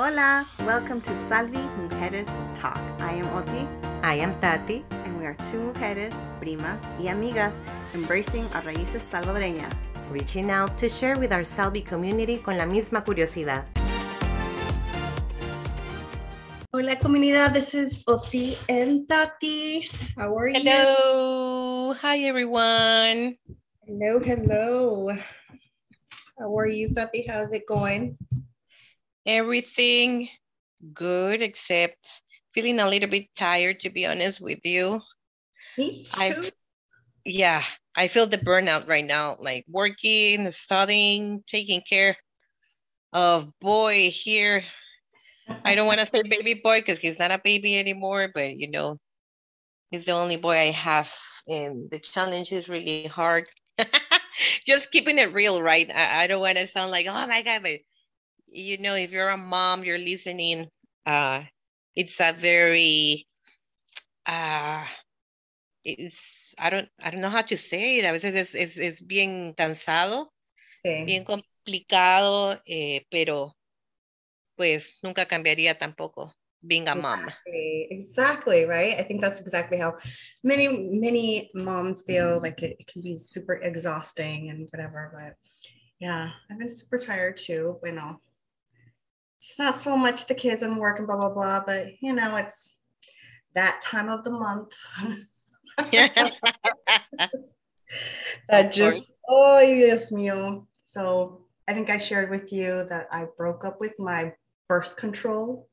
Hola, welcome to Salvi Mujeres Talk. I am Oti. I am Tati. And we are two mujeres, primas y amigas, embracing our raíces salvadoreñas. Reaching out to share with our Salvi community con la misma curiosidad. Hola comunidad, this is Oti and Tati. How are hello. you? Hello. Hi everyone. Hello, hello. How are you, Tati? How's it going? Everything good except feeling a little bit tired, to be honest with you. Me too. I've, yeah, I feel the burnout right now, like working, studying, taking care of boy here. I don't want to say baby boy because he's not a baby anymore, but you know, he's the only boy I have, and the challenge is really hard. Just keeping it real, right? I, I don't want to sound like, oh my God, but you know, if you're a mom, you're listening, uh, it's a very, uh, it's, I don't, I don't know how to say it. A veces es, es, es bien cansado, sí. bien complicado, eh, pero pues nunca cambiaría tampoco being a mom. Exactly, exactly, right? I think that's exactly how many, many moms feel like it, it can be super exhausting and whatever, but yeah, I've been super tired too. Bueno, it's not so much the kids and work and blah blah blah, but you know, it's that time of the month. that just oh yes mío. So I think I shared with you that I broke up with my birth control.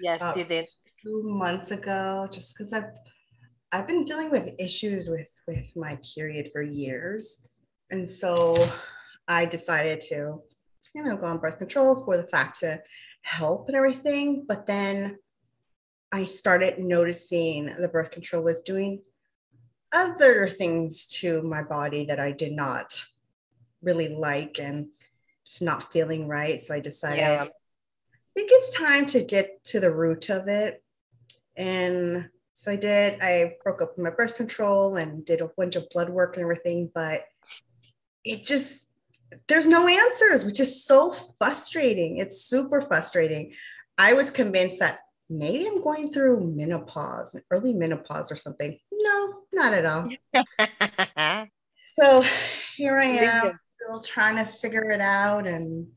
Yes, you did. Two months ago, just because I've I've been dealing with issues with with my period for years, and so I decided to, you know, go on birth control for the fact to help and everything. But then I started noticing the birth control was doing other things to my body that I did not really like and just not feeling right. So I decided yeah. I think it's time to get to the root of it. And so I did. I broke up with my birth control and did a bunch of blood work and everything, but it just there's no answers, which is so frustrating. It's super frustrating. I was convinced that maybe I'm going through menopause, early menopause or something. No, not at all. so here I am, still trying to figure it out. And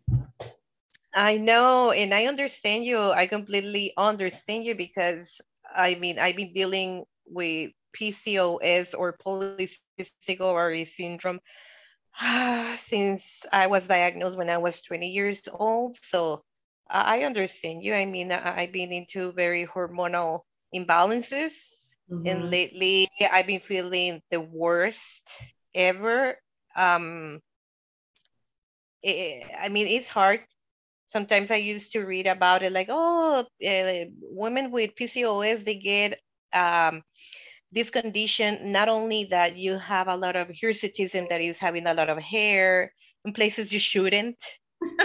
I know, and I understand you. I completely understand you because I mean, I've been dealing with PCOS or polycystic ovary syndrome since I was diagnosed when I was 20 years old. So I understand you. I mean, I've been into very hormonal imbalances, mm-hmm. and lately I've been feeling the worst ever. Um, it, I mean, it's hard. Sometimes I used to read about it, like, oh, uh, women with PCOS they get um, this condition, not only that you have a lot of hirsutism that is having a lot of hair in places you shouldn't,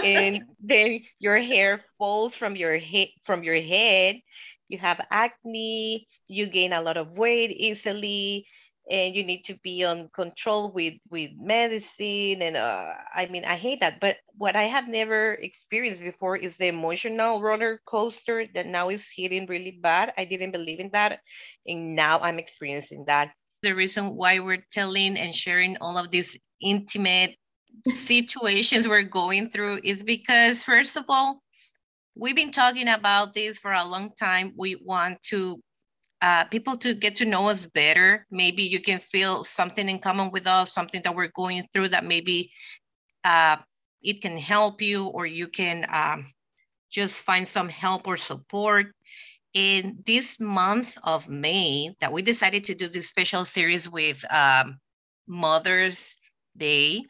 and then your hair falls from your head from your head. You have acne, you gain a lot of weight easily, and you need to be on control with with medicine and uh, i mean i hate that but what i have never experienced before is the emotional roller coaster that now is hitting really bad. I didn't believe in that and now i'm experiencing that. The reason why we're telling and sharing all of these intimate situations we're going through is because first of all we've been talking about this for a long time. We want to uh, people to get to know us better. Maybe you can feel something in common with us, something that we're going through that maybe uh, it can help you or you can um, just find some help or support. In this month of May that we decided to do this special series with um, Mother's Day,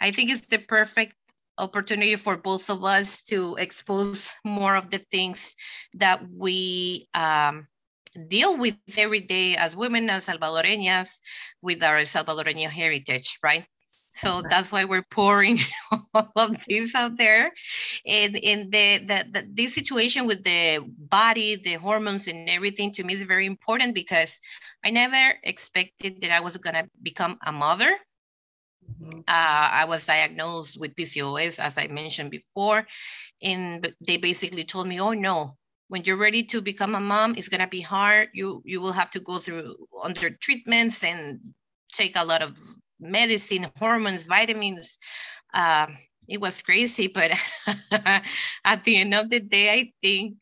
I think it's the perfect opportunity for both of us to expose more of the things that we um, deal with every day as women as Salvadoreñas with our Salvadoreño heritage, right? So that's why we're pouring all of this out there. And in the, the, the, this situation with the body, the hormones and everything to me is very important because I never expected that I was gonna become a mother. Mm-hmm. Uh, I was diagnosed with PCOS, as I mentioned before, and they basically told me, "Oh no, when you're ready to become a mom, it's gonna be hard. You you will have to go through under treatments and take a lot of medicine, hormones, vitamins." Uh, it was crazy, but at the end of the day, I think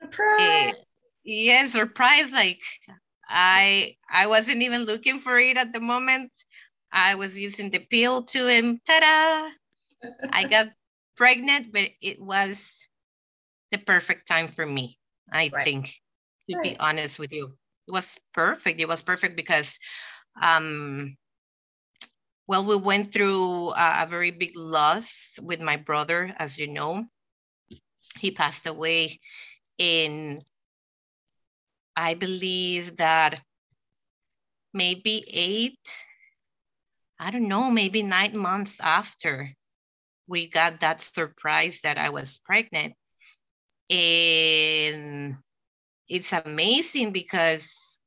surprise. It, yeah, surprise. Like I I wasn't even looking for it at the moment. I was using the pill to him. Ta-da! I got pregnant, but it was the perfect time for me. I right. think, to right. be honest with you, it was perfect. It was perfect because, um, well, we went through a, a very big loss with my brother, as you know. He passed away in, I believe that maybe eight I don't know, maybe nine months after we got that surprise that I was pregnant. And it's amazing because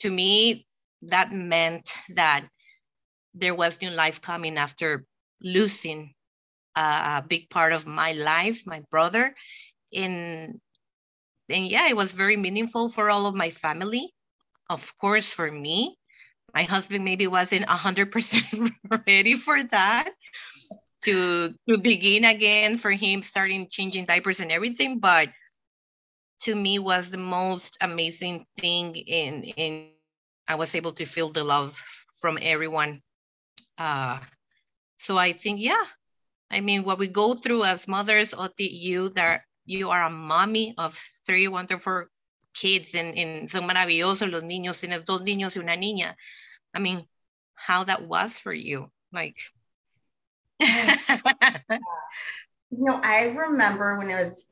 to me, that meant that there was new life coming after losing a big part of my life, my brother. And, and yeah, it was very meaningful for all of my family. Of course, for me, my husband maybe wasn't 100% ready for that to to begin again for him starting changing diapers and everything but to me was the most amazing thing in in i was able to feel the love from everyone uh so i think yeah i mean what we go through as mothers or the you that you are a mommy of three wonderful kids and, and son maravillosos los niños tienes dos niños y una niña I mean, how that was for you. Like, you know, I remember when I was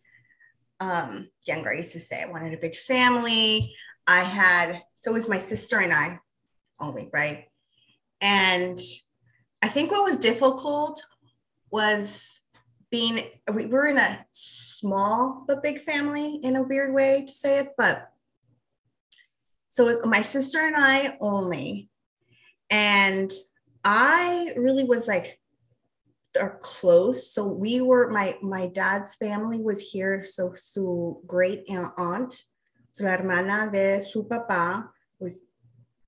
um, younger, I used to say I wanted a big family. I had, so it was my sister and I only, right? And I think what was difficult was being, we were in a small but big family in a weird way to say it, but so it was my sister and I only. And I really was like, are close. So we were my my dad's family was here. So su great aunt, so la hermana de su papá was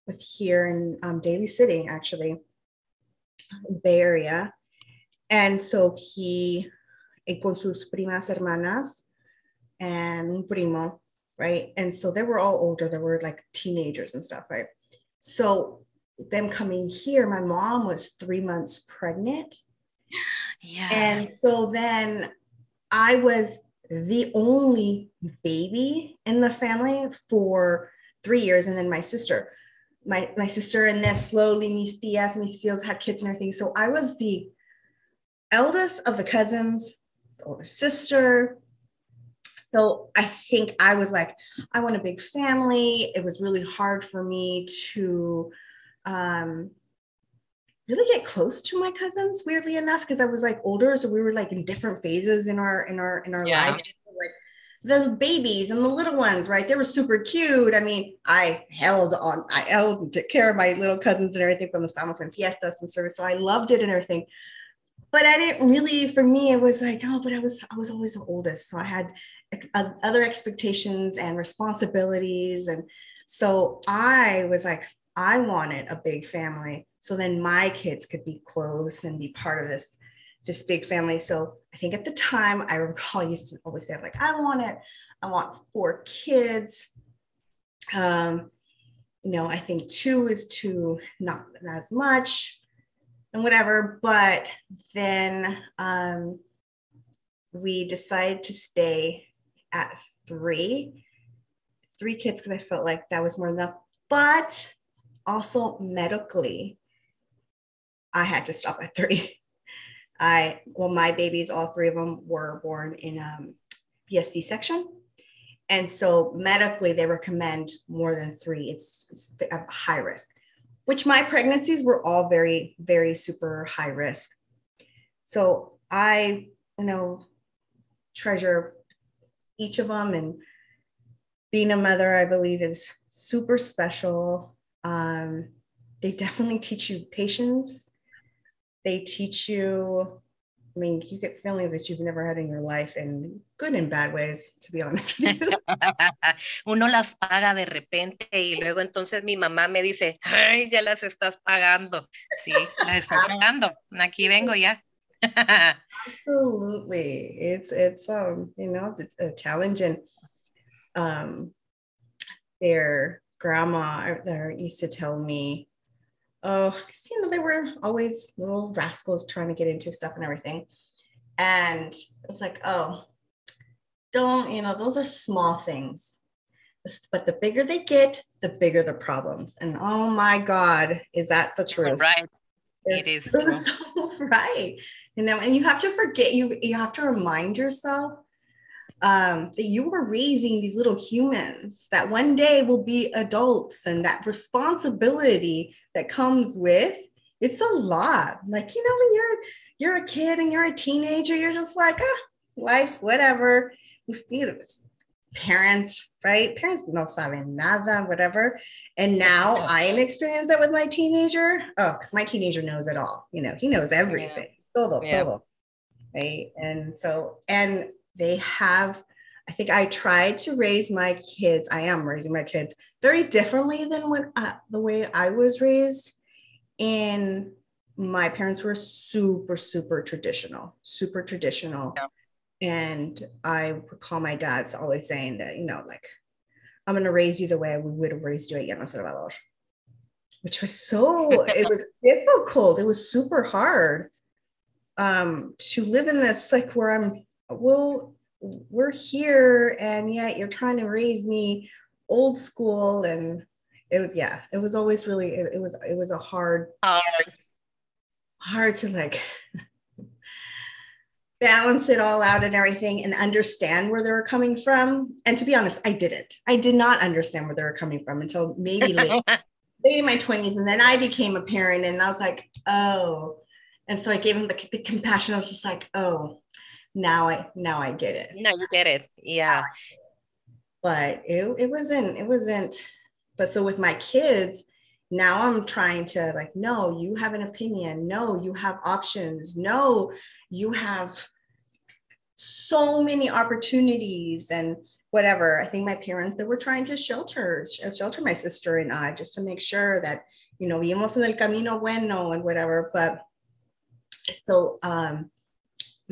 was here in um, Daly City, actually, Bay Area. And so he, and con sus primas hermanas and un primo, right? And so they were all older. They were like teenagers and stuff, right? So them coming here, my mom was three months pregnant. Yeah. And so then I was the only baby in the family for three years. And then my sister, my, my sister, and then slowly mis tias, mis tios had kids and everything. So I was the eldest of the cousins, the older sister. So I think I was like, I want a big family. It was really hard for me to um, really get close to my cousins weirdly enough because i was like older so we were like in different phases in our in our in our yeah. life like the babies and the little ones right? They were super cute. I mean i held on i held and took care of my little cousins and everything from the Stamos and fiestas and service so i loved it and everything. But i didn't really for me it was like oh but i was i was always the oldest so i had other expectations and responsibilities and so i was like I wanted a big family so then my kids could be close and be part of this this big family. So I think at the time I recall I used to always say like I want it, I want four kids. Um, you know, I think two is too not, not as much and whatever. But then um, we decided to stay at three, three kids because I felt like that was more enough. But also medically, I had to stop at three. I, well, my babies, all three of them were born in um, via C section. And so medically, they recommend more than three. It's, it's a high risk, which my pregnancies were all very, very super high risk. So I, you know, treasure each of them. And being a mother, I believe, is super special. Um, they definitely teach you patience they teach you I mean, you get feelings that you've never had in your life in good and bad ways, to be honest Uno las paga de repente y luego entonces mi mamá me dice, ay, ya las estás pagando. Sí, las estás pagando. Aquí vengo ya. Absolutely. It's, it's, um, you know, it's a challenge and, um, their grandma there used to tell me, oh, you know, they were always little rascals trying to get into stuff and everything. And it's like, oh, don't, you know, those are small things. But the bigger they get, the bigger the problems. And oh my God, is that the truth? Right. it is so, so right. You know, and you have to forget, you you have to remind yourself um, that you are raising these little humans that one day will be adults and that responsibility that comes with it's a lot. Like you know when you're you're a kid and you're a teenager you're just like ah, life whatever. Parents right? Parents no saben nada whatever. And now i am experiencing that with my teenager. Oh because my teenager knows it all. You know he knows everything. Yeah. todo yeah. todo right? And so and they have i think i tried to raise my kids i am raising my kids very differently than what uh, the way i was raised and my parents were super super traditional super traditional yeah. and i recall my dad's always saying that you know like i'm going to raise you the way we would have raised you at Llano Salvador which was so it was difficult it was super hard um to live in this like where i'm well, we're here and yet you're trying to raise me old school and it yeah it was always really it, it was it was a hard hard. hard to like balance it all out and everything and understand where they were coming from. And to be honest i didn't. I did not understand where they were coming from until maybe late, late in my 20s and then i became a parent and i was like oh. And so i gave him the, the compassion. I was just like oh now I now I get it. No, you get it. Yeah. But it, it wasn't, it wasn't, but so with my kids, now I'm trying to like, no, you have an opinion. No, you have options. No, you have so many opportunities and whatever. I think my parents they were trying to shelter shelter my sister and I just to make sure that you know vimos en el camino bueno and whatever. But so um,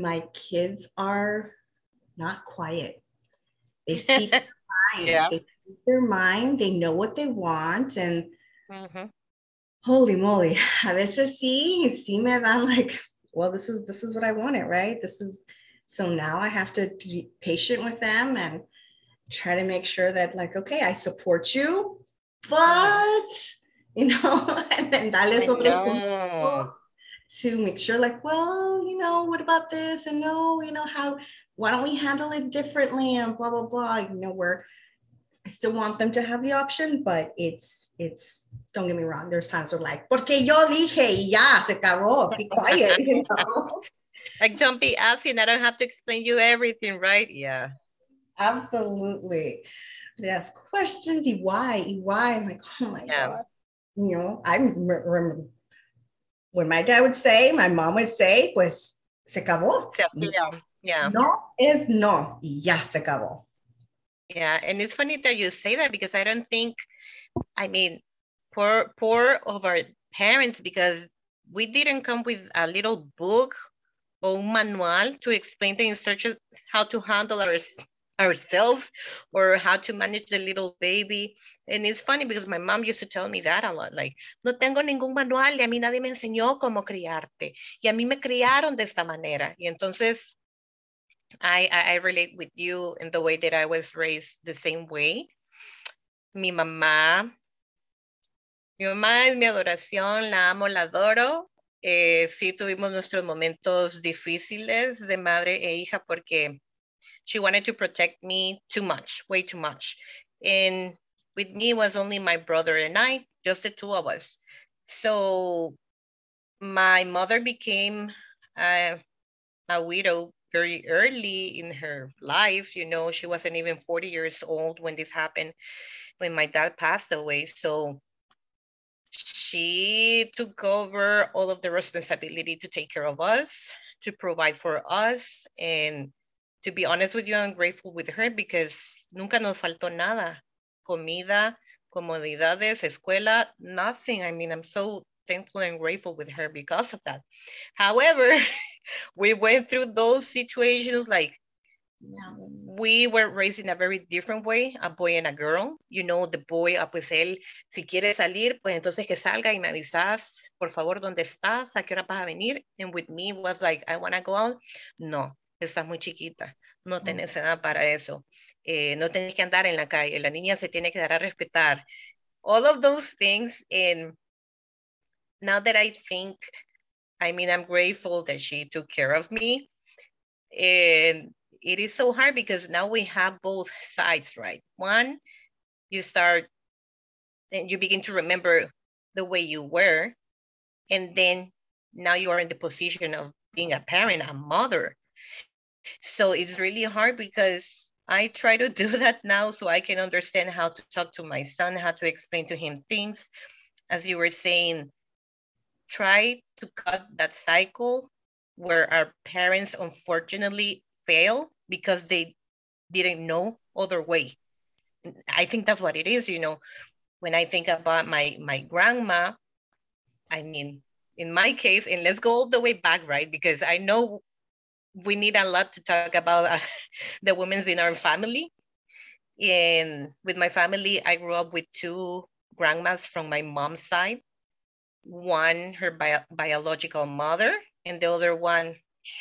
my kids are not quiet. They speak their mind. Yeah. They speak their mind. They know what they want. And mm-hmm. holy moly, a veces sí, sí me dan like, well, this is this is what I wanted, right? This is so now I have to be patient with them and try to make sure that like, okay, I support you, but you know, and then dales otros to make sure like well you know what about this and no you know how why don't we handle it differently and blah blah blah you know where I still want them to have the option, but it's it's don't get me wrong. There's times where like, porque yo dije, ya se acabó, be quiet, you know. like don't be asking. I don't have to explain you everything, right? Yeah. Absolutely. They ask questions, why, why. I'm like, oh my yeah. god. You know, I remember when my dad would say, my mom would say, pues se acabó. Yeah. yeah. No es no. Y ya se acabó. Yeah. And it's funny that you say that because I don't think, I mean, poor, poor of our parents because we didn't come with a little book or manual to explain the instructions how to handle our ourselves or how to manage the little baby. And it's funny because my mom used to tell me that a lot, like, no tengo ningún manual y a mí nadie me enseñó cómo criarte. Y a mí me criaron de esta manera. Y entonces, I, I, relate with you in the way that I was raised the same way. Mi mamá, mi mamá es mi adoración, la amo, la adoro. Eh, sí tuvimos nuestros momentos difíciles de madre e hija porque she wanted to protect me too much, way too much. And with me was only my brother and I, just the two of us. So my mother became a, a widow very early in her life. You know, she wasn't even 40 years old when this happened, when my dad passed away. So she took over all of the responsibility to take care of us, to provide for us. And to be honest with you, I'm grateful with her because nunca nos faltó nada. Comida, comodidades, escuela, nothing. I mean, I'm so thankful and grateful with her because of that. However, we went through those situations like yeah. we were raised in a very different way, a boy and a girl. You know, the boy, ah, pues él, si quiere salir, pues entonces que salga y me avisas, por favor, ¿dónde estás? ¿A qué hora vas a venir? And with me was like, I want to go out. No, estás muy chiquita, no tenés edad para eso. Eh, no tenés que andar en la calle, la niña se tiene que dar a respetar. All of those things. And now that I think, I mean, I'm grateful that she took care of me. And it is so hard because now we have both sides, right? One, you start and you begin to remember the way you were. And then now you are in the position of being a parent, a mother. So it's really hard because I try to do that now so I can understand how to talk to my son, how to explain to him things. As you were saying, try to cut that cycle where our parents unfortunately fail because they didn't know other way. I think that's what it is, you know. When I think about my my grandma, I mean, in my case, and let's go all the way back, right? Because I know we need a lot to talk about uh, the women's in our family. And with my family, I grew up with two grandmas from my mom's side. One, her bio biological mother, and the other one,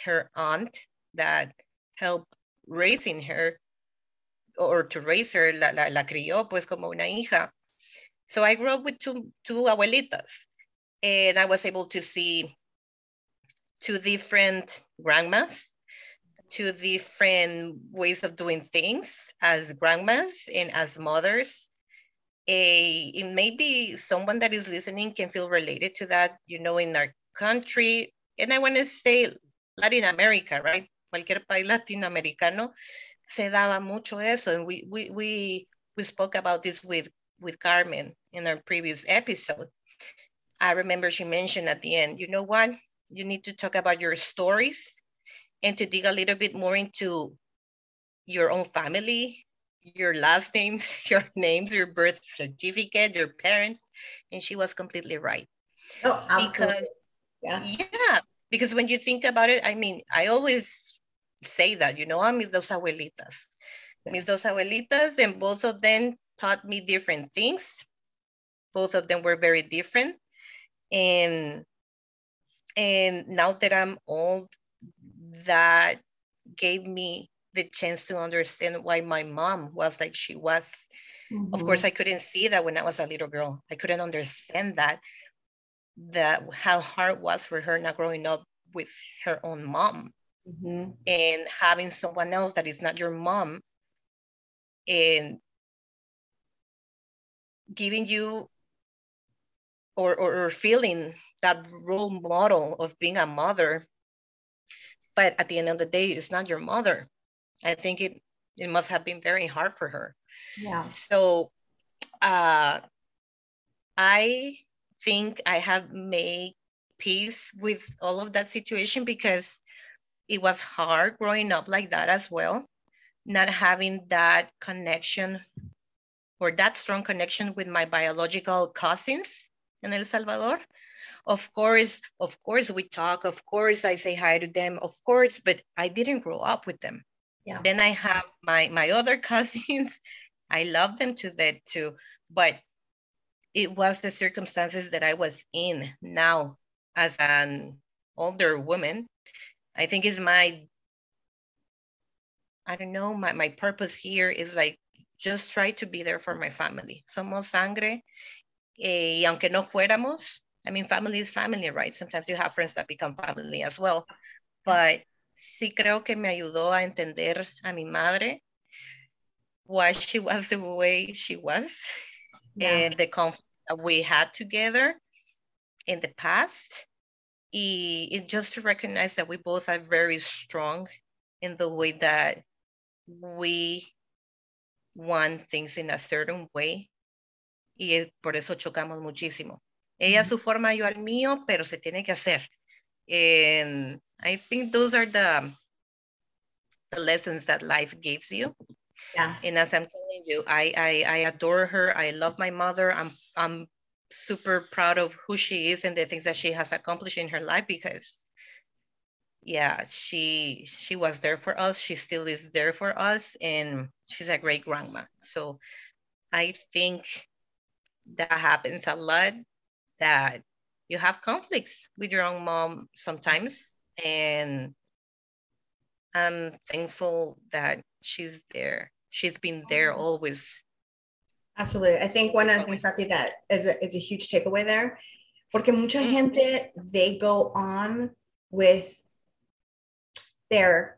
her aunt that helped raising her or to raise her, la, la, la crió pues como una hija. So I grew up with two, two abuelitas and I was able to see two different grandmas, to different ways of doing things as grandmas and as mothers. A, and maybe someone that is listening can feel related to that, you know, in our country. And I want to say Latin America, right? cualquier país latinoamericano, se daba mucho eso. And we, we, we, we spoke about this with, with Carmen in our previous episode. I remember she mentioned at the end, you know what? You need to talk about your stories and to dig a little bit more into your own family, your last names, your names, your birth certificate, your parents. And she was completely right. Oh, absolutely. Because, yeah. yeah. Because when you think about it, I mean, I always say that, you know, I'm mis dos abuelitas. Yeah. Mis dos abuelitas, and both of them taught me different things. Both of them were very different. And and now that I'm old, that gave me the chance to understand why my mom was like she was. Mm-hmm. Of course, I couldn't see that when I was a little girl. I couldn't understand that that how hard was for her not growing up with her own mom mm-hmm. and having someone else that is not your mom and giving you or, or, or feeling that role model of being a mother. But at the end of the day it's not your mother. I think it it must have been very hard for her. Yeah. So uh i think i have made peace with all of that situation because it was hard growing up like that as well, not having that connection or that strong connection with my biological cousins in El Salvador. Of course, of course, we talk. Of course, I say hi to them. Of course, but I didn't grow up with them. Yeah. Then I have my my other cousins. I love them to that too, but it was the circumstances that I was in now as an older woman I think is my, I don't know, my, my purpose here is like, just try to be there for my family. Somos sangre, eh, y aunque no fuéramos, I mean, family is family, right? Sometimes you have friends that become family as well. But sí creo que me ayudó a entender a mi madre, why she was the way she was, yeah. and the conflict that we had together in the past it just to recognize that we both are very strong in the way that we want things in a certain way. Y por eso chocamos muchísimo. Ella su forma, yo al mío, pero se tiene que hacer. And I think those are the, the lessons that life gives you. Yeah. And as I'm telling you, I, I, I adore her. I love my mother. I'm, I'm super proud of who she is and the things that she has accomplished in her life because yeah she she was there for us she still is there for us and she's a great grandma so i think that happens a lot that you have conflicts with your own mom sometimes. And i'm thankful that she's there. She's been there always. Absolutely. I think one of the things, that is a, is a huge takeaway there, porque mucha mm-hmm. gente, they go on with their,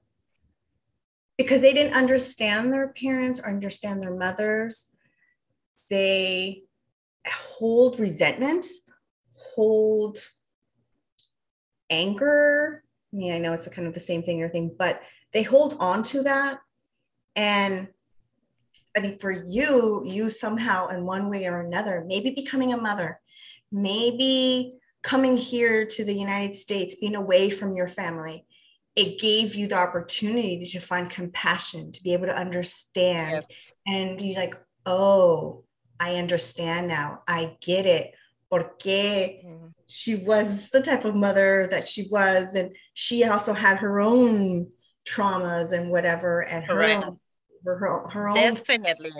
because they didn't understand their parents or understand their mothers, they hold resentment, hold anger. I mean, I know it's a kind of the same thing or thing, but they hold on to that. And I think for you, you somehow, in one way or another, maybe becoming a mother, maybe coming here to the United States, being away from your family, it gave you the opportunity to find compassion, to be able to understand. Yes. And be like, oh, I understand now. I get it. Porque mm-hmm. she was the type of mother that she was. And she also had her own traumas and whatever, and her own her, her own definitely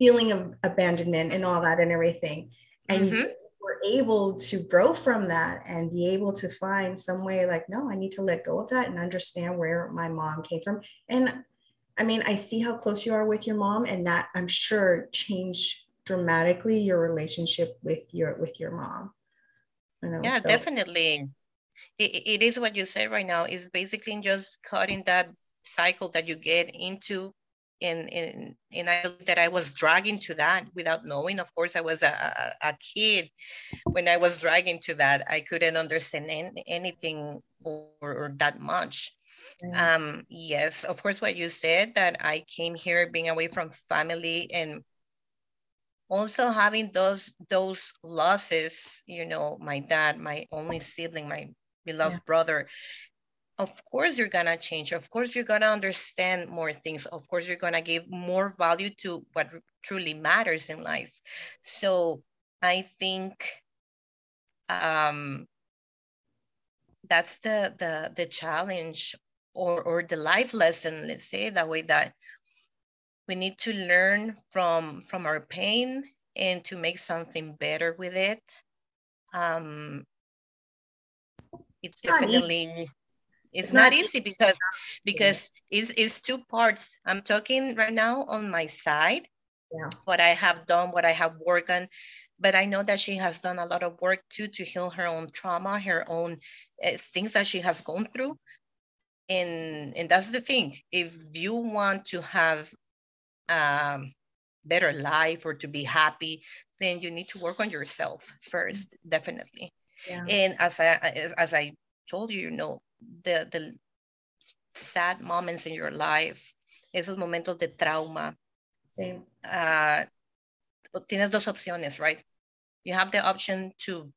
feeling of abandonment and all that and everything and mm-hmm. we're able to grow from that and be able to find some way like no i need to let go of that and understand where my mom came from and i mean i see how close you are with your mom and that i'm sure changed dramatically your relationship with your with your mom know, yeah so. definitely it, it is what you said right now is basically just cutting that cycle that you get into and and and I that I was dragging to that without knowing. Of course, I was a, a, a kid when I was dragging to that. I couldn't understand any, anything or, or, that much. Mm. Um, yes, of course, what you said that I came here being away from family and also having those those losses. You know, my dad, my only sibling, my beloved yeah. brother of course you're gonna change of course you're gonna understand more things of course you're gonna give more value to what truly matters in life so i think um that's the the the challenge or or the life lesson let's say that way that we need to learn from from our pain and to make something better with it. Um it's definitely it's, it's not, not, easy. because because it's, it's two parts. I'm talking right now on my side yeah. what i have done what i have worked on but i know that she has done a lot of work too to heal her own trauma her own uh, things that she has gone through. And and that's the thing. If you want to have um better life or to be happy then you need to work on yourself first definitely yeah. and as i as i told you you know the, the sad moments in your life, esos momentos de trauma. Sí. Uh, tienes dos opciones, right? You have the option to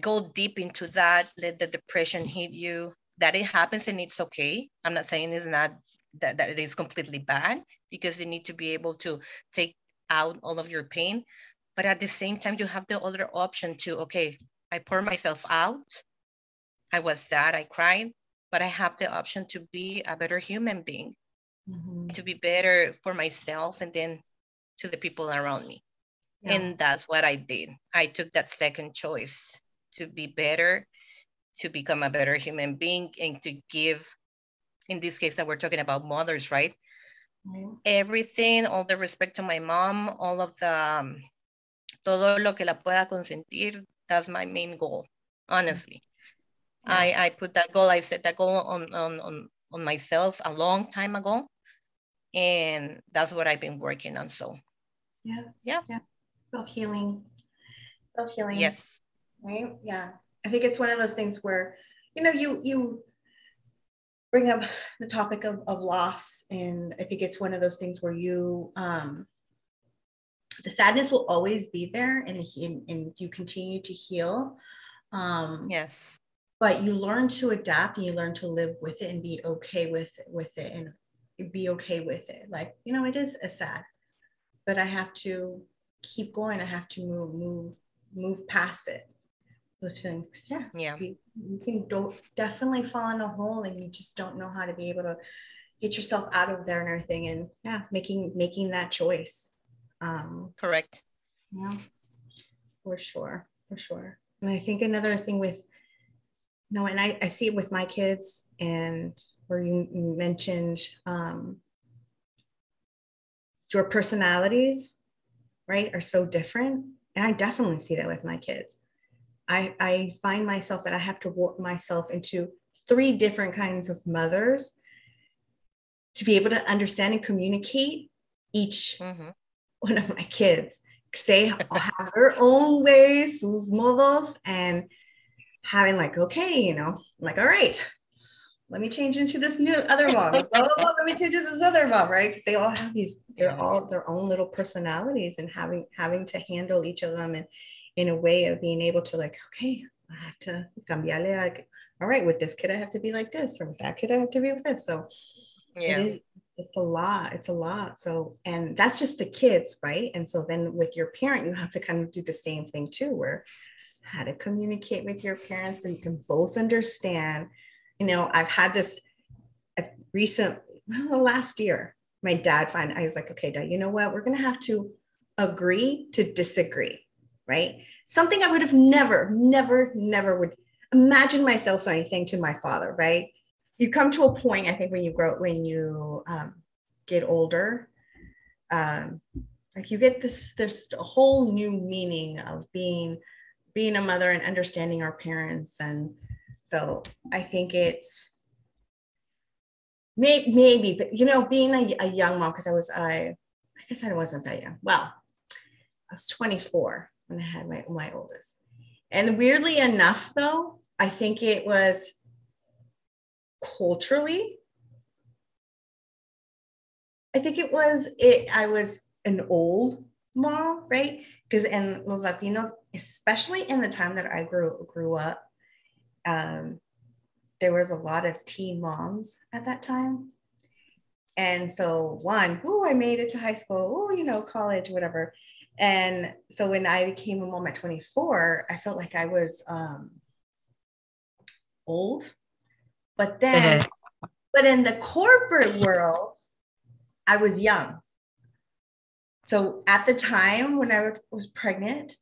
go deep into that, let the depression hit you, that it happens and it's okay. I'm not saying it's not that, that it is completely bad because you need to be able to take out all of your pain. But at the same time, you have the other option to, okay, I pour myself out I was sad, I cried, but I have the option to be a better human being, mm-hmm. to be better for myself and then to the people around me. Yeah. And that's what I did. I took that second choice to be better, to become a better human being, and to give, in this case, that we're talking about mothers, right? Mm-hmm. Everything, all the respect to my mom, all of the, um, todo lo que la pueda consentir, that's my main goal, honestly. I, I put that goal, I set that goal on, on, on, on myself a long time ago. And that's what I've been working on. So yeah. Yeah. Yeah. Self-healing. Self-healing. Yes. Right. Yeah. I think it's one of those things where, you know, you you bring up the topic of, of loss. And I think it's one of those things where you um the sadness will always be there and, and you continue to heal um yes. but you learn to adapt and you learn to live with it and be okay with with it and be okay with it. Like you know it is a sad but i have to keep going. I have to move move move past it those feelings yeah yeah. you, you can do, definitely fall in a hole and you just don't know how to be able to get yourself out of there and everything. And yeah making making that choice um correct. yeah for sure for sure. And i think another thing with no and i, I see it with my kids and where you mentioned um your personalities right are so different. And i definitely see that with my kids I, I find myself that I have to warp myself into three different kinds of mothers to be able to understand and communicate each mm-hmm. one of my kids. They have their own ways, sus modos, and having like, okay, you know, I'm like, all right, let me change into this new other mom. oh, let me change into this other mom, right? Because they all have these, they're all their own little personalities and having having to handle each of them and in a way of being able to like, okay, I have to cambiarle. Like, all right, with this kid, I have to be like this, or with that kid, I have to be with this. So yeah. It is, it's a lot. It's a lot. So, and that's just the kids, right? And so then with your parent, you have to kind of do the same thing too, where how to communicate with your parents where you can both understand. You know, I've had this uh, recent, well, last year, my dad find I was like, okay, dad, you know what? We're gonna have to agree to disagree right? Something I would have never, never, never would imagine myself saying to my father, right? You come to a point, I think, when you grow, when you um, get older, um, like you get this, there's a whole new meaning of being, being a mother and understanding our parents. And so I think it's, maybe, maybe but you know, being a, a young mom, because I was, I, I guess I wasn't that young. Well, I was 24 when I had my, my oldest. And weirdly enough, though, I think it was culturally, I think it was it. I was an old mom, right? Because in los Latinos, especially in the time that I grew grew up, um, there was a lot of teen moms at that time. And so one, oh, I made it to high school, oh, you know, college, whatever. And so when I became a mom at 24, I felt like I was um, old. But then, but in the corporate world, I was young. So at the time when I was pregnant,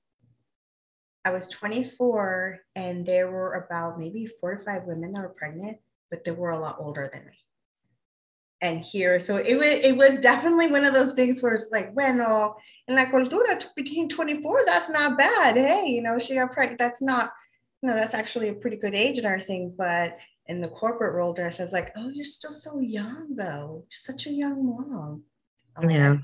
I was 24 and there were about maybe four to five women that were pregnant, but they were a lot older than me. And here, so it was, it was definitely one of those things where it's like, bueno, in la cultura between 24 that's not bad. Hey you know she got pregnant that's not you know that's actually a pretty good age and everything but in the corporate world it's like oh you're still so young though. You're such a young mom. Oh yeah.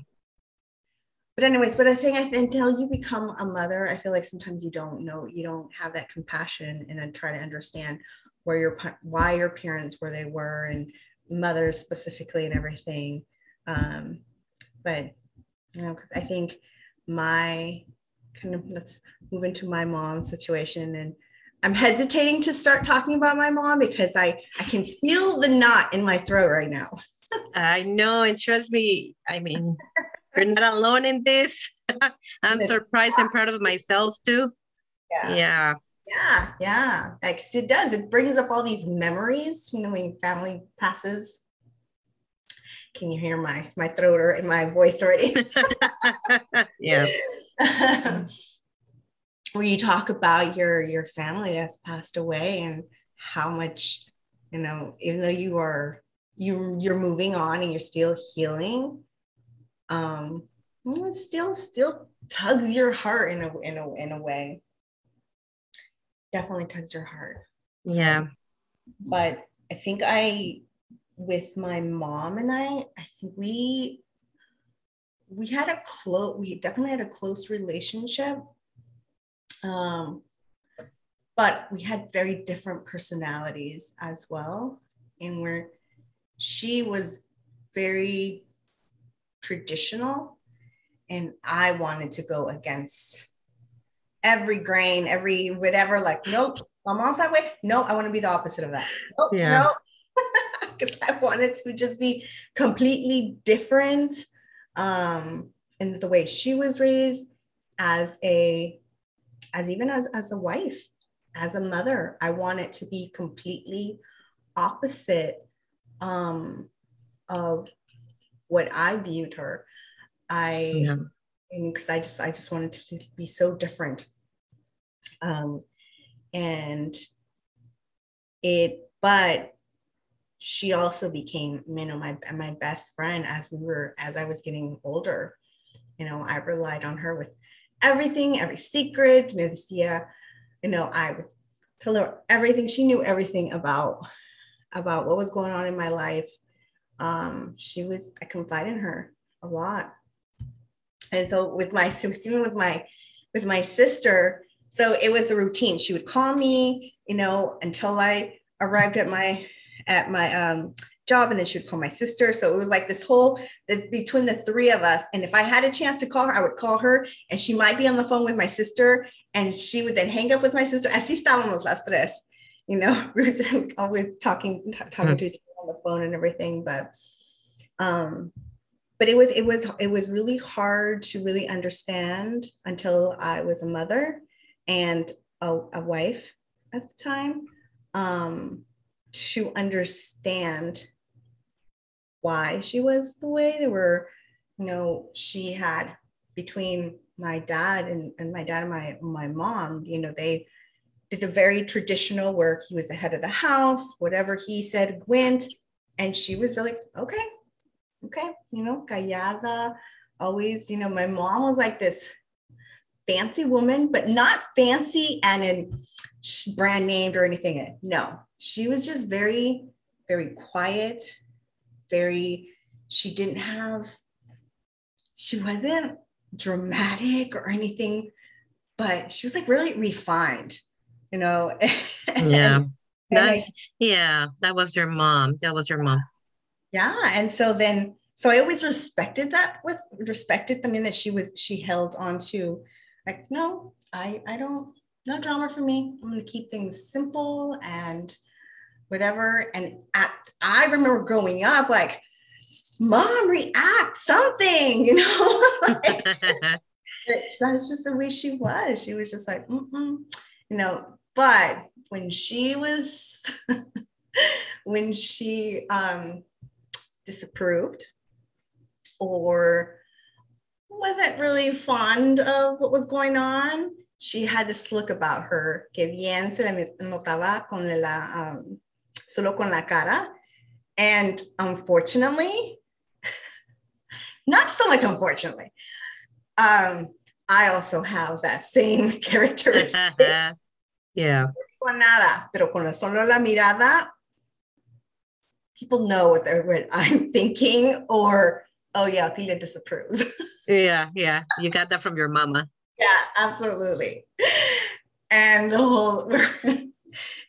But anyways but i think I, until you become a mother i feel like sometimes you don't know you don't have that compassion and then try to understand where your why your parents where they were and mothers specifically and everything um but you know, because I think my kind of let's move into my mom's situation and I'm hesitating to start talking about my mom because I I can feel the knot in my throat right now. I know, and trust me, I mean, you're not alone in this. I'm surprised and proud of myself too. Yeah. Yeah. Yeah, yeah. Like it does. It brings up all these memories, you know, when family passes can you hear my my throat or in my voice already? yeah. Where you talk about your your family that's passed away and how much, you know, even though you are you you're moving on and you're still healing, um, it still still tugs your heart in a in a in a way. Definitely tugs your heart. Yeah. But I think I with my mom and I, I think we we had a close we definitely had a close relationship. Um, but we had very different personalities as well. And where she was very traditional and I wanted to go against every grain, every whatever. Like, nope, my mom's that way. No, I want to be the opposite of that. Nope, yeah. no, because I wanted to just be completely different. Um, in the way she was raised as a, as even as as a wife, as a mother, I wanted to be completely opposite um, of what I viewed her. I yeah because I just I just wanted to be so different. Um, and it, but she also became, you know, my my best friend as we were as I was getting older. You know, I relied on her with everything, every secret. Decía, you know, I would tell her everything. She knew everything about about what was going on in my life. Um, she was I confided in her a lot and so with my even with my with my sister, so it was the routine. She would call me, you know, until I arrived at my at my um, job, and then she would call my sister. So it was like this whole the, between the three of us. And if I had a chance to call her, I would call her, and she might be on the phone with my sister, and she would then hang up with my sister. Así estábamos las tres, you know, we were always talking talking to each other on the phone and everything. But um, but it was it was it was really hard to really understand until I was a mother and a, a wife at the time um, to understand why she was the way they were. You know, she had between my dad and, and my dad and my my mom. You know, they did the very traditional work. He was the head of the house. Whatever he said went, and she was really okay okay, you know, callada, always, you know, my mom was like this fancy woman, but not fancy and in brand named or anything. No, she was just very, very quiet, very, she didn't have, she wasn't dramatic or anything, but she was like really refined, you know. yeah. That's, I, yeah, that was your mom. That was your mom yeah and so then so i always respected that with respected i mean that she was she held on to like no i i don't no drama for me. I'm going to keep things simple and whatever. And at, i remember growing up like mom react something you know? Like, that's just the way she was. She was just like Mm-mm. you know? But when she was when she um disapproved or wasn't really fond of what was going on. She had this look about her que bien se le notaba con la, um, solo con la cara. And unfortunately, not so much unfortunately, um, I also have that same characteristic. yeah. Con nada, pero con solo la mirada, people know what they're what I'm thinking, or oh yeah, Tia disapproves. yeah, yeah. You got that from your mama. Yeah, absolutely. And the whole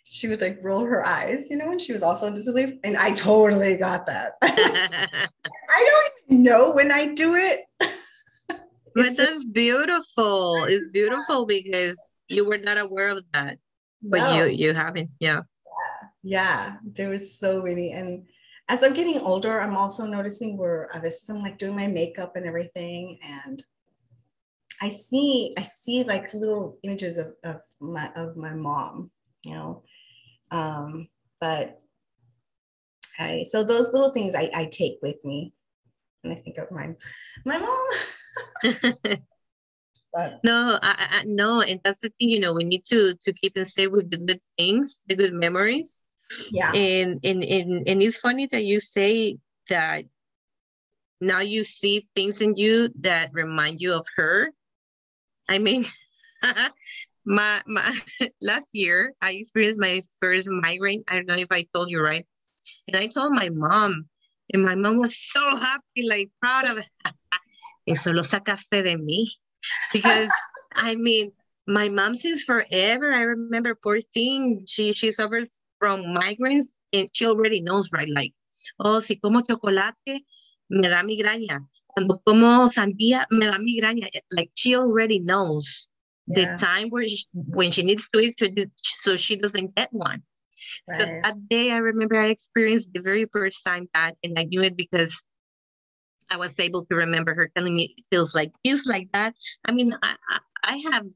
she would like roll her eyes, you know, and she was also in disbelief. And I totally got that. I don't even know when I do it. but that's beautiful. It's beautiful because you were not aware of that. But no. you you haven't, yeah yeah there was so many and as i'm getting older i'm also noticing where i'm like doing my makeup and everything and i see i see like little images of, of my of my mom you know? Um but i so those little things i, I take with me and i think of my my mom No, I, I, no, and that's the thing. You know, we need to to keep and stay with the good things, the good memories. Yeah. And and and and it's funny that you say that. Now you see things in you that remind you of her. I mean, my my last year I experienced my first migraine. I don't know if I told you right, and I told my mom, and my mom was so happy, like proud of it. Eso lo sacaste de mí because I mean, my mom since forever. I remember poor thing. She she suffers from migraines and she already knows, right? Like, oh, si como chocolate, me da migraña. cuando como sandía me da migraña. Like she already knows Yeah. the time where she, when she needs to eat so, th- so she doesn't get one. So that day I remember I experienced the very first time that and I knew it because I was able to remember her telling me it feels like feels like that. I mean I, I, have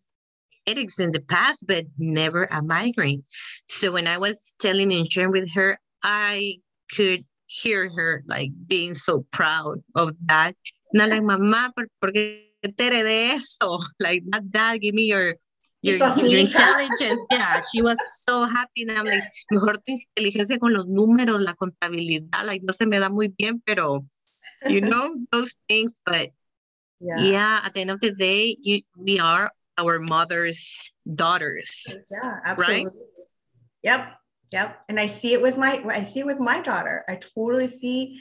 headaches in the past, but never a migraine. So when I was telling and sharing with her, I could hear her like being so proud of that. Not like mamá, ¿por, por qué te heredé eso? Like not that, give me your your, your intelligence. Yeah, she was so happy. And I'm like, mejor tu inteligencia con los números, la contabilidad, like no se me da muy bien, pero you know, those things. But Yeah. yeah, at the end of the day, you, we are our mother's daughters. Yeah, absolutely. Yep. Yep. And I see it with my I see it with my daughter. I totally see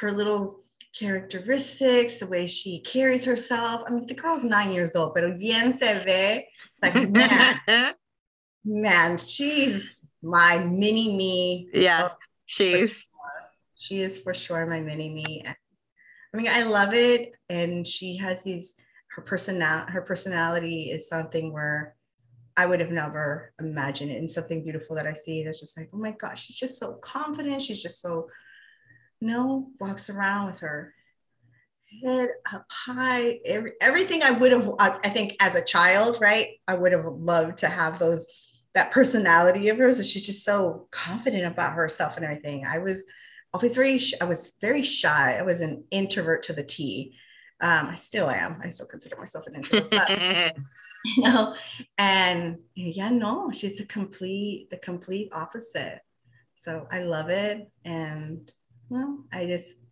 her little characteristics, the way she carries herself. I mean, the girl's nine years old, but bien se ve. It's like, man, man, she's my mini me. yeah, she's She is for sure my mini me. I mean, I love it. And she has these her personal her personality is something where I would have never imagined it and something beautiful that I see that's just like, oh my gosh, she's just so confident. She's just so, know, walks around with her head up high. Every, everything I would have, I, I think as a child, right? I would have loved to have those, that personality of hers. And she's just so confident about herself and everything. I was always very, sh- I was very shy. I was an introvert to the T. Um, I still am. I still consider myself an introvert. But you know and yeah no she's the complete the complete opposite so i love it and well i just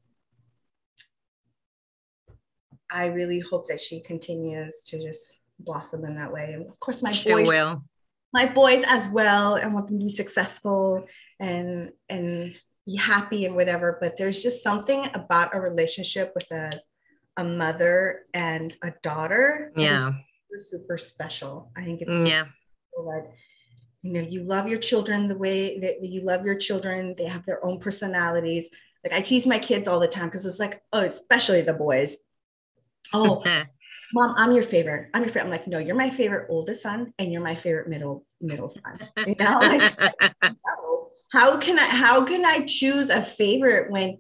i really hope that she continues to just blossom in that way and of course my she boys will. my boys as well i want them to be successful and and happy and whatever but there's just something about a relationship with a a mother and a daughter Yeah, super, super special. I think it's Mm, yeah, that you know you love your children the way that you love your children. They have their own personalities. Like I tease my kids all the time because it's like, oh, especially the boys. Oh, mom, I'm your favorite. I'm your favorite. I'm like, no, you're my favorite oldest son, and you're my favorite middle middle son. You know, like how can I how can I choose a favorite when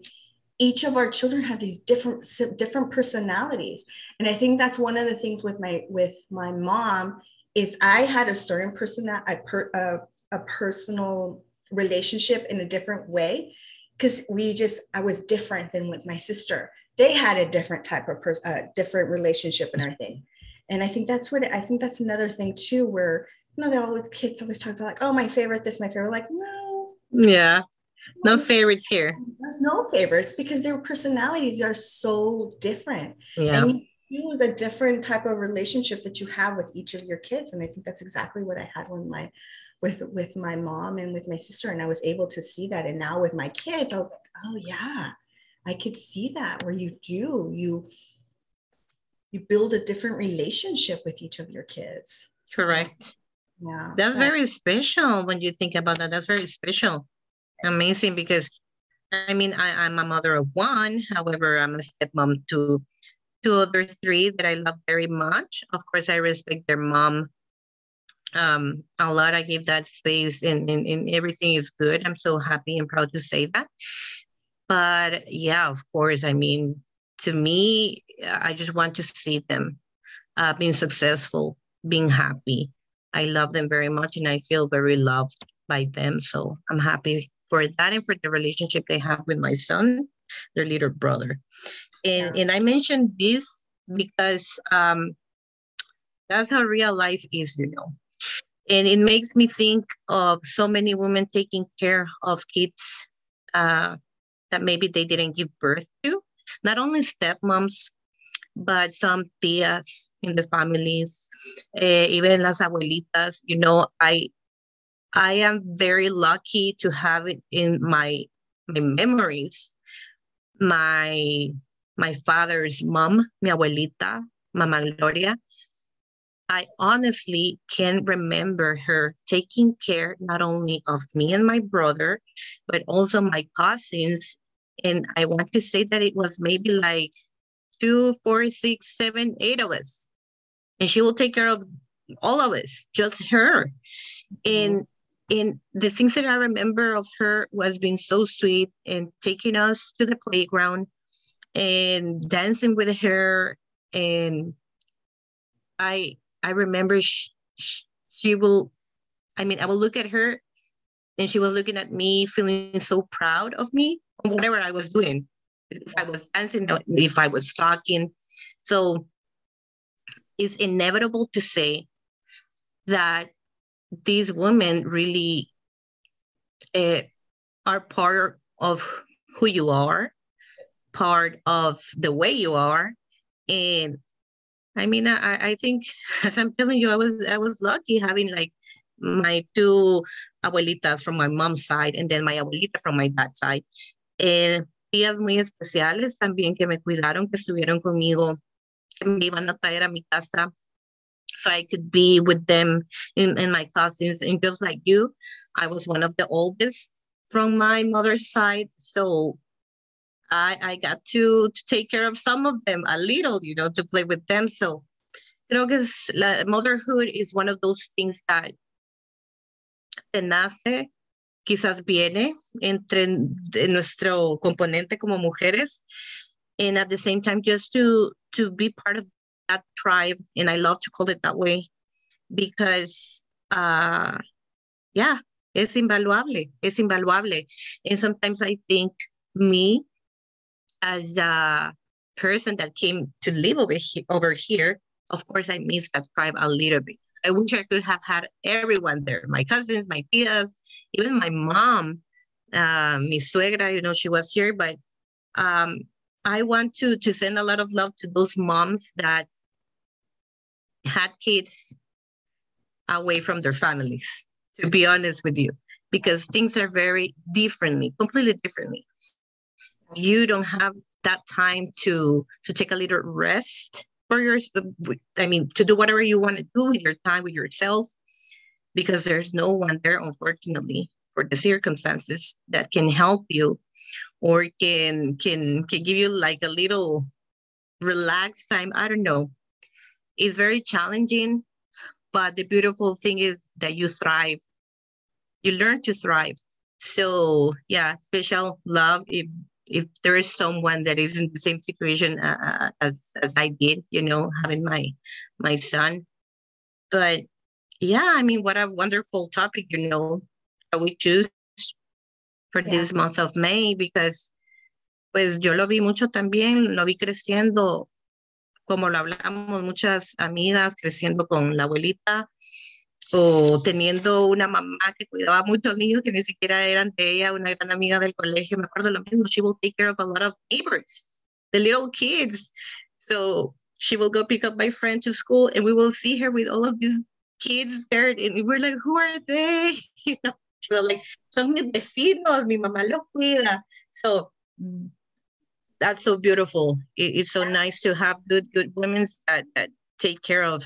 each of our children have these different different personalities and i think that's one of the things with my with my mom is i had a certain person that i per, a, a personal relationship in a different way because we just i was different than with my sister they had a different type of person different relationship and everything and i think that's what i think that's another thing too where know they with kids always talk about like oh my favorite this my favorite like no yeah. No favorites here. there's no favorites because their personalities are so different. Yeah, And you choose a different type of relationship that you have with each of your kids. And I think that's exactly what I had with my with with my mom and with my sister. And I was able to see that. And now with my kids, I was like, oh yeah, I could see that where you do, you you build a different relationship with each of your kids. correct. Yeah. That's very special when you think about that. That's very special. Amazing because I mean I, I'm a mother of one. However, I'm a stepmom to two other three that I love very much. Of course, I respect their mom um a lot. I give that space and, and, and everything is good. I'm so happy and proud to say that. But yeah, of course, I mean to me, I just want to see them uh, being successful, being happy. I love them very much and I feel very loved by them. So I'm happy for that and for the relationship they have with my son, their little brother. And, Yeah. and I mentioned this because um, that's how real life is, you know. And it makes me think of so many women taking care of kids uh, that maybe they didn't give birth to. Not only stepmoms, but some tias in the families, eh, even las abuelitas. You know, I I am very lucky to have it in my my memories. My my father's mom, mi abuelita, Mama Gloria. I honestly can remember her taking care not only of me and my brother, but also my cousins. And I want to say that it was maybe like two, four, six, seven, eight of us. And she will take care of all of us, just her. And and the things that I remember of her was being so sweet and taking us to the playground and dancing with her. And I I remember she, she will, I mean, I will look at her and she was looking at me, feeling so proud of me, whatever I was doing. If I was dancing, if I was talking. So it's inevitable to say that these women really uh, are part of who you are, part of the way you are. And I mean, I, I think as I'm telling you, I was I was lucky having like my two abuelitas from my mom's side and then my abuelita from my dad's side. Eh, días muy especiales también que me cuidaron, que estuvieron conmigo, que me iban a traer a mi casa so I could be with them and, and my cousins. And just like you, I was one of the oldest from my mother's side. So I, I got to, to take care of some of them a little, you know, to play with them. So, que es, la motherhood is one of those things that te nace, quizás viene entre nuestro componente como mujeres, and at the same time, just to to be part of that tribe, and I love to call it that way, because uh, yeah, es invaluable, es invaluable, and sometimes I think me as a person that came to live over here, over here, of course, I miss that tribe a little bit. I wish I could have had everyone there, my cousins, my tias, even my mom, uh, mi suegra, you know, she was here, but um, I want to, to send a lot of love to those moms that had kids away from their families, to be honest with you, because things are very differently, completely differently. You don't have that time to to take a little rest for your i mean to do whatever you want to do with your time with yourself because there's no one there unfortunately for the circumstances that can help you or can can can give you like a little relaxed time. I don't know. It's very challenging but the beautiful thing is that you thrive. You learn to thrive. So yeah special love if if there is someone that is in the same situation uh, uh, as as I did, you know, having my my son. But yeah, I mean, what a wonderful topic, you know, that we choose for yeah. this month of May because pues yo lo vi mucho también, lo vi creciendo, como lo hablamos, muchas amigas creciendo con la abuelita, o teniendo una mamá que cuidaba a muchos niños que ni siquiera eran de ella, una gran amiga del colegio, me acuerdo lo mismo, she will take care of a lot of neighbors, the little kids. So she will go pick up my friend to school and we will see her with all of these kids there and we're like, who are they? You know, she was like, son mis vecinos, mi mamá los cuida. So that's so beautiful. it's so nice to have good, good women that, that take care of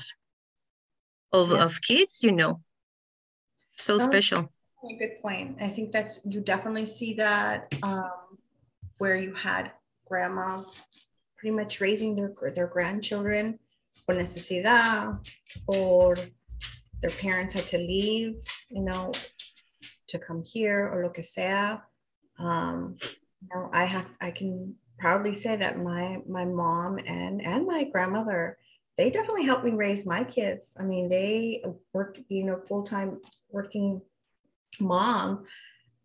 of, yeah. of kids, you know. So that special. A good point. I think that's you definitely see that um, where you had grandmas pretty much raising their their grandchildren por necesidad or their parents had to leave, you know, to come here or lo que sea. Um, you know, I have I can proudly say that my my mom and and my grandmother they definitely helped me raise my kids. I mean, they work, you know, full time working mom.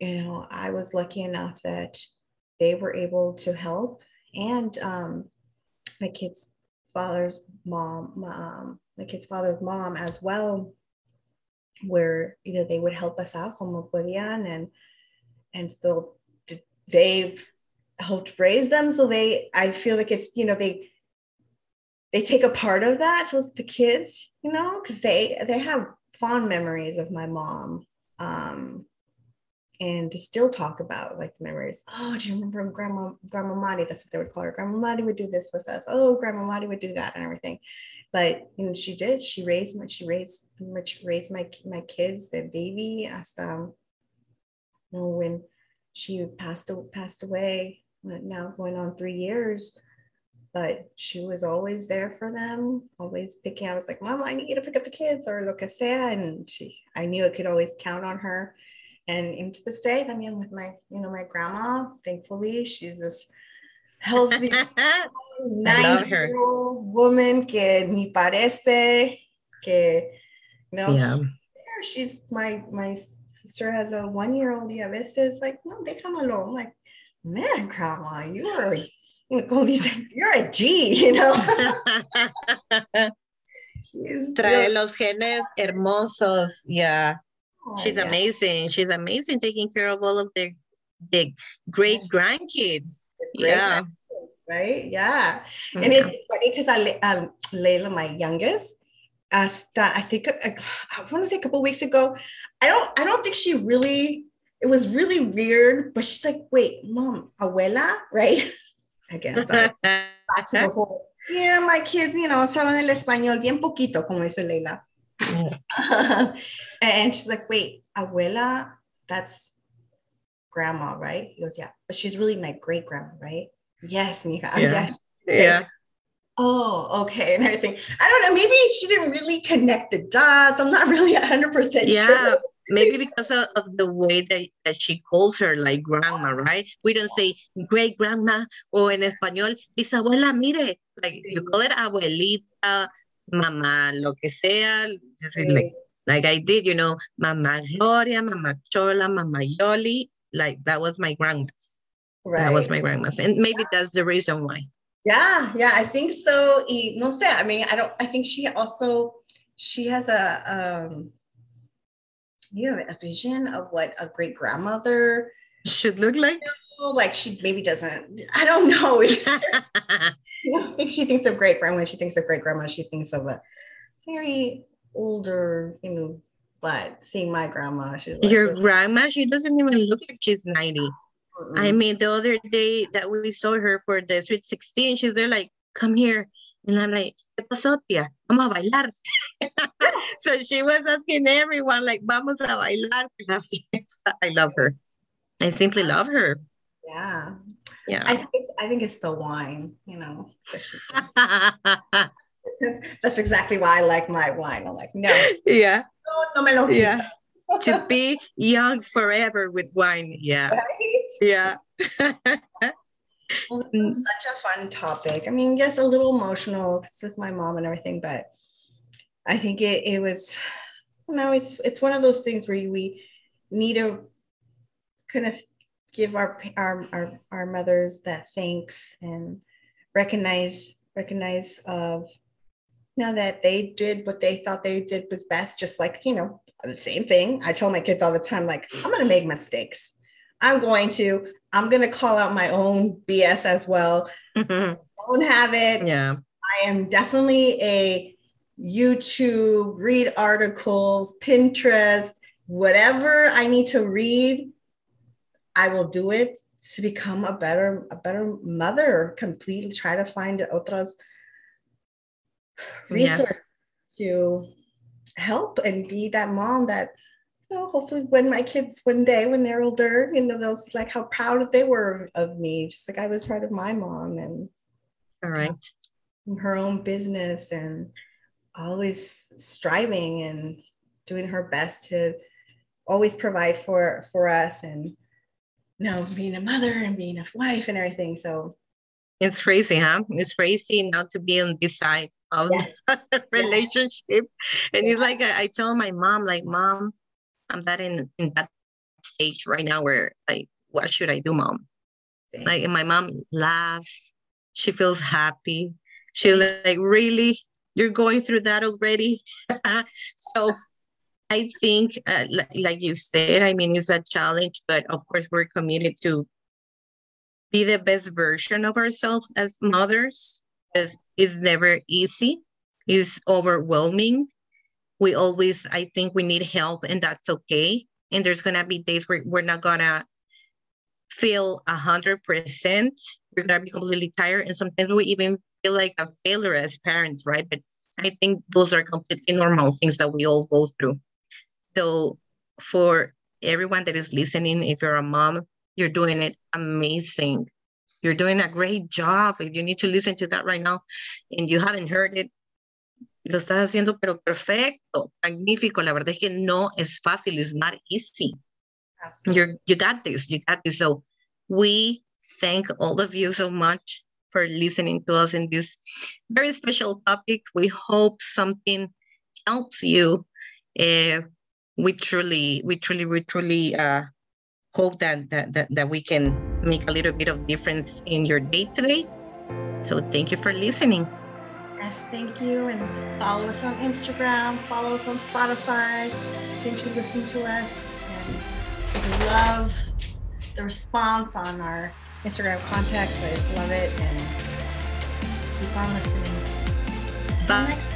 You know, I was lucky enough that they were able to help, and um, my kids' father's mom, um, my kid's father's mom as well, where you know they would help us out como podían, and and still they've helped raise them. So they, I feel like it's you know they they take a part of that for the kids, you know, because they they have fond memories of my mom. Um, and they still talk about like the memories. Oh, do you remember Grandma Grandma Madi? That's what they would call her. Grandma Madi would do this with us. Oh, Grandma Madi would do that and everything. But you know, she did. She raised my she raised she raised my my kids, the baby. Hasta um, you know, when she passed passed away. Now going on three years but she was always there for them, always picking. I was like, Mom, I need you to pick up the kids or lo que sea. And she, I knew I could always count on her. And into this day, I mean, with my, you know, my grandma, thankfully, she's this healthy, nine-year-old woman que ni parece que, you know, yeah. she's my my sister has a one-year-old. Yeah, veces like, no, they come along. like, man, grandma, you are, you know, you're a G, you know. Trae los genes hermosos. Yeah. Oh, She's yeah. amazing. She's amazing taking care of all of the the great grandkids. Great yeah. right? Yeah. Mm-hmm. And it's funny because I um, Layla, my youngest, hasta I think uh, I want to say a couple weeks ago. I don't I don't think she really it was really weird, but she's like, wait, mom, abuela, right? Again, sorry. Back to the whole, yeah, my kids, you know, saben el español bien poquito, como dice Leila. Yeah. and she's like, wait, abuela, that's grandma, right? He goes, yeah, but she's really my great grandma, right? Yes, mija. Yeah. Yes. yeah. Oh, okay, and everything. I don't know. Maybe she didn't really connect the dots. I'm not really 100% yeah. sure. Maybe because of, of, the way that, that she calls her like grandma, right? We don't say great grandma or in español, bisabuela, mire. Like you call it abuelita, mamá, lo que sea. Sí. Like, like I did, you know, Mama Gloria, Mama Chola, Mama Yoli. Like that was my grandma's. Right. That was my grandma's. And maybe that's the reason why. Yeah, yeah, I think so. Y no sé, I mean, I don't, I think she also, she has a, um, you have a vision of what a great grandmother should look like. You know, like she maybe doesn't, I don't know. I think she thinks of great grandma. When she thinks of great grandma, she thinks of a very older, you know, but seeing my grandma, she's like, your grandma, she doesn't even look like she's 90. Mm-mm. I mean, the other day that we saw her for the Sweet 16, she's there like, come here. And I'm like, ¿qué pasó, tía? Vamos a bailar. so she was asking everyone, like, vamos a bailar. I love her. I simply love her. Yeah. Yeah. I think it's, I think it's the wine, you know. That's exactly why I like my wine. I'm like, no. Yeah. No, no me lo yeah. to be young forever with wine. Yeah. Right? Yeah. well, such a fun topic. I mean, yes, a little emotional with my mom and everything, but I think it, it was, you know, it's it's one of those things where we need to kind of give our our our, our mothers that thanks and recognize recognize of know that they did what they thought they did was best just like you know the same thing. I tell my kids all the time like i'm going to make mistakes. I'm going to i'm going to call out my own bs as well. Mm-hmm. don't have it. Yeah. I am definitely a youtube read articles pinterest whatever i need to read i will do it to become a better a better mother completely try to find otras resource yeah. to help and be that mom that you know hopefully when my kids one day when they're older you know they'll see like how proud they were of me just like i was proud of my mom and all right. her own business and always striving and doing her best to always provide for for us and you know being a mother and being a wife and everything. So it's crazy huh? It's crazy not to be on this side of relationship. And it's like I, I tell my mom, like, mom, I'm that in, in that stage right now where like, what should I do, mom? Like, and my mom laughs. She feels happy. She like, really, you're going through that already. so I think, uh, like, like you said, I mean, it's a challenge, but of course, we're committed to be the best version of ourselves as mothers because it's never easy. It's overwhelming. We always, I think we need help and that's okay. And there's gonna be days where we're not gonna feel a hundred percent. We're gonna be completely tired. And sometimes we even feel like a failure as parents, right? But I think those are completely normal things that we all go through. So for everyone that is listening, if you're a mom, you're doing it amazing You're doing a great job. If you need to listen to that right now and you haven't heard it, lo estás haciendo pero perfecto, magnífico. La verdad es que no es fácil. It's not easy. You're, you got this. You got this. So we thank all of you so much for listening to us in this very special topic. We hope something helps you. Uh, we truly, we truly, we truly uh, hope that, that that that we can make a little bit of difference in your day today. So thank you for listening. Yes, thank you. And follow us on Instagram, follow us on Spotify, continue to listen to us. And we love the response on our Instagram contacts. I love it. And keep on listening. Until Bye.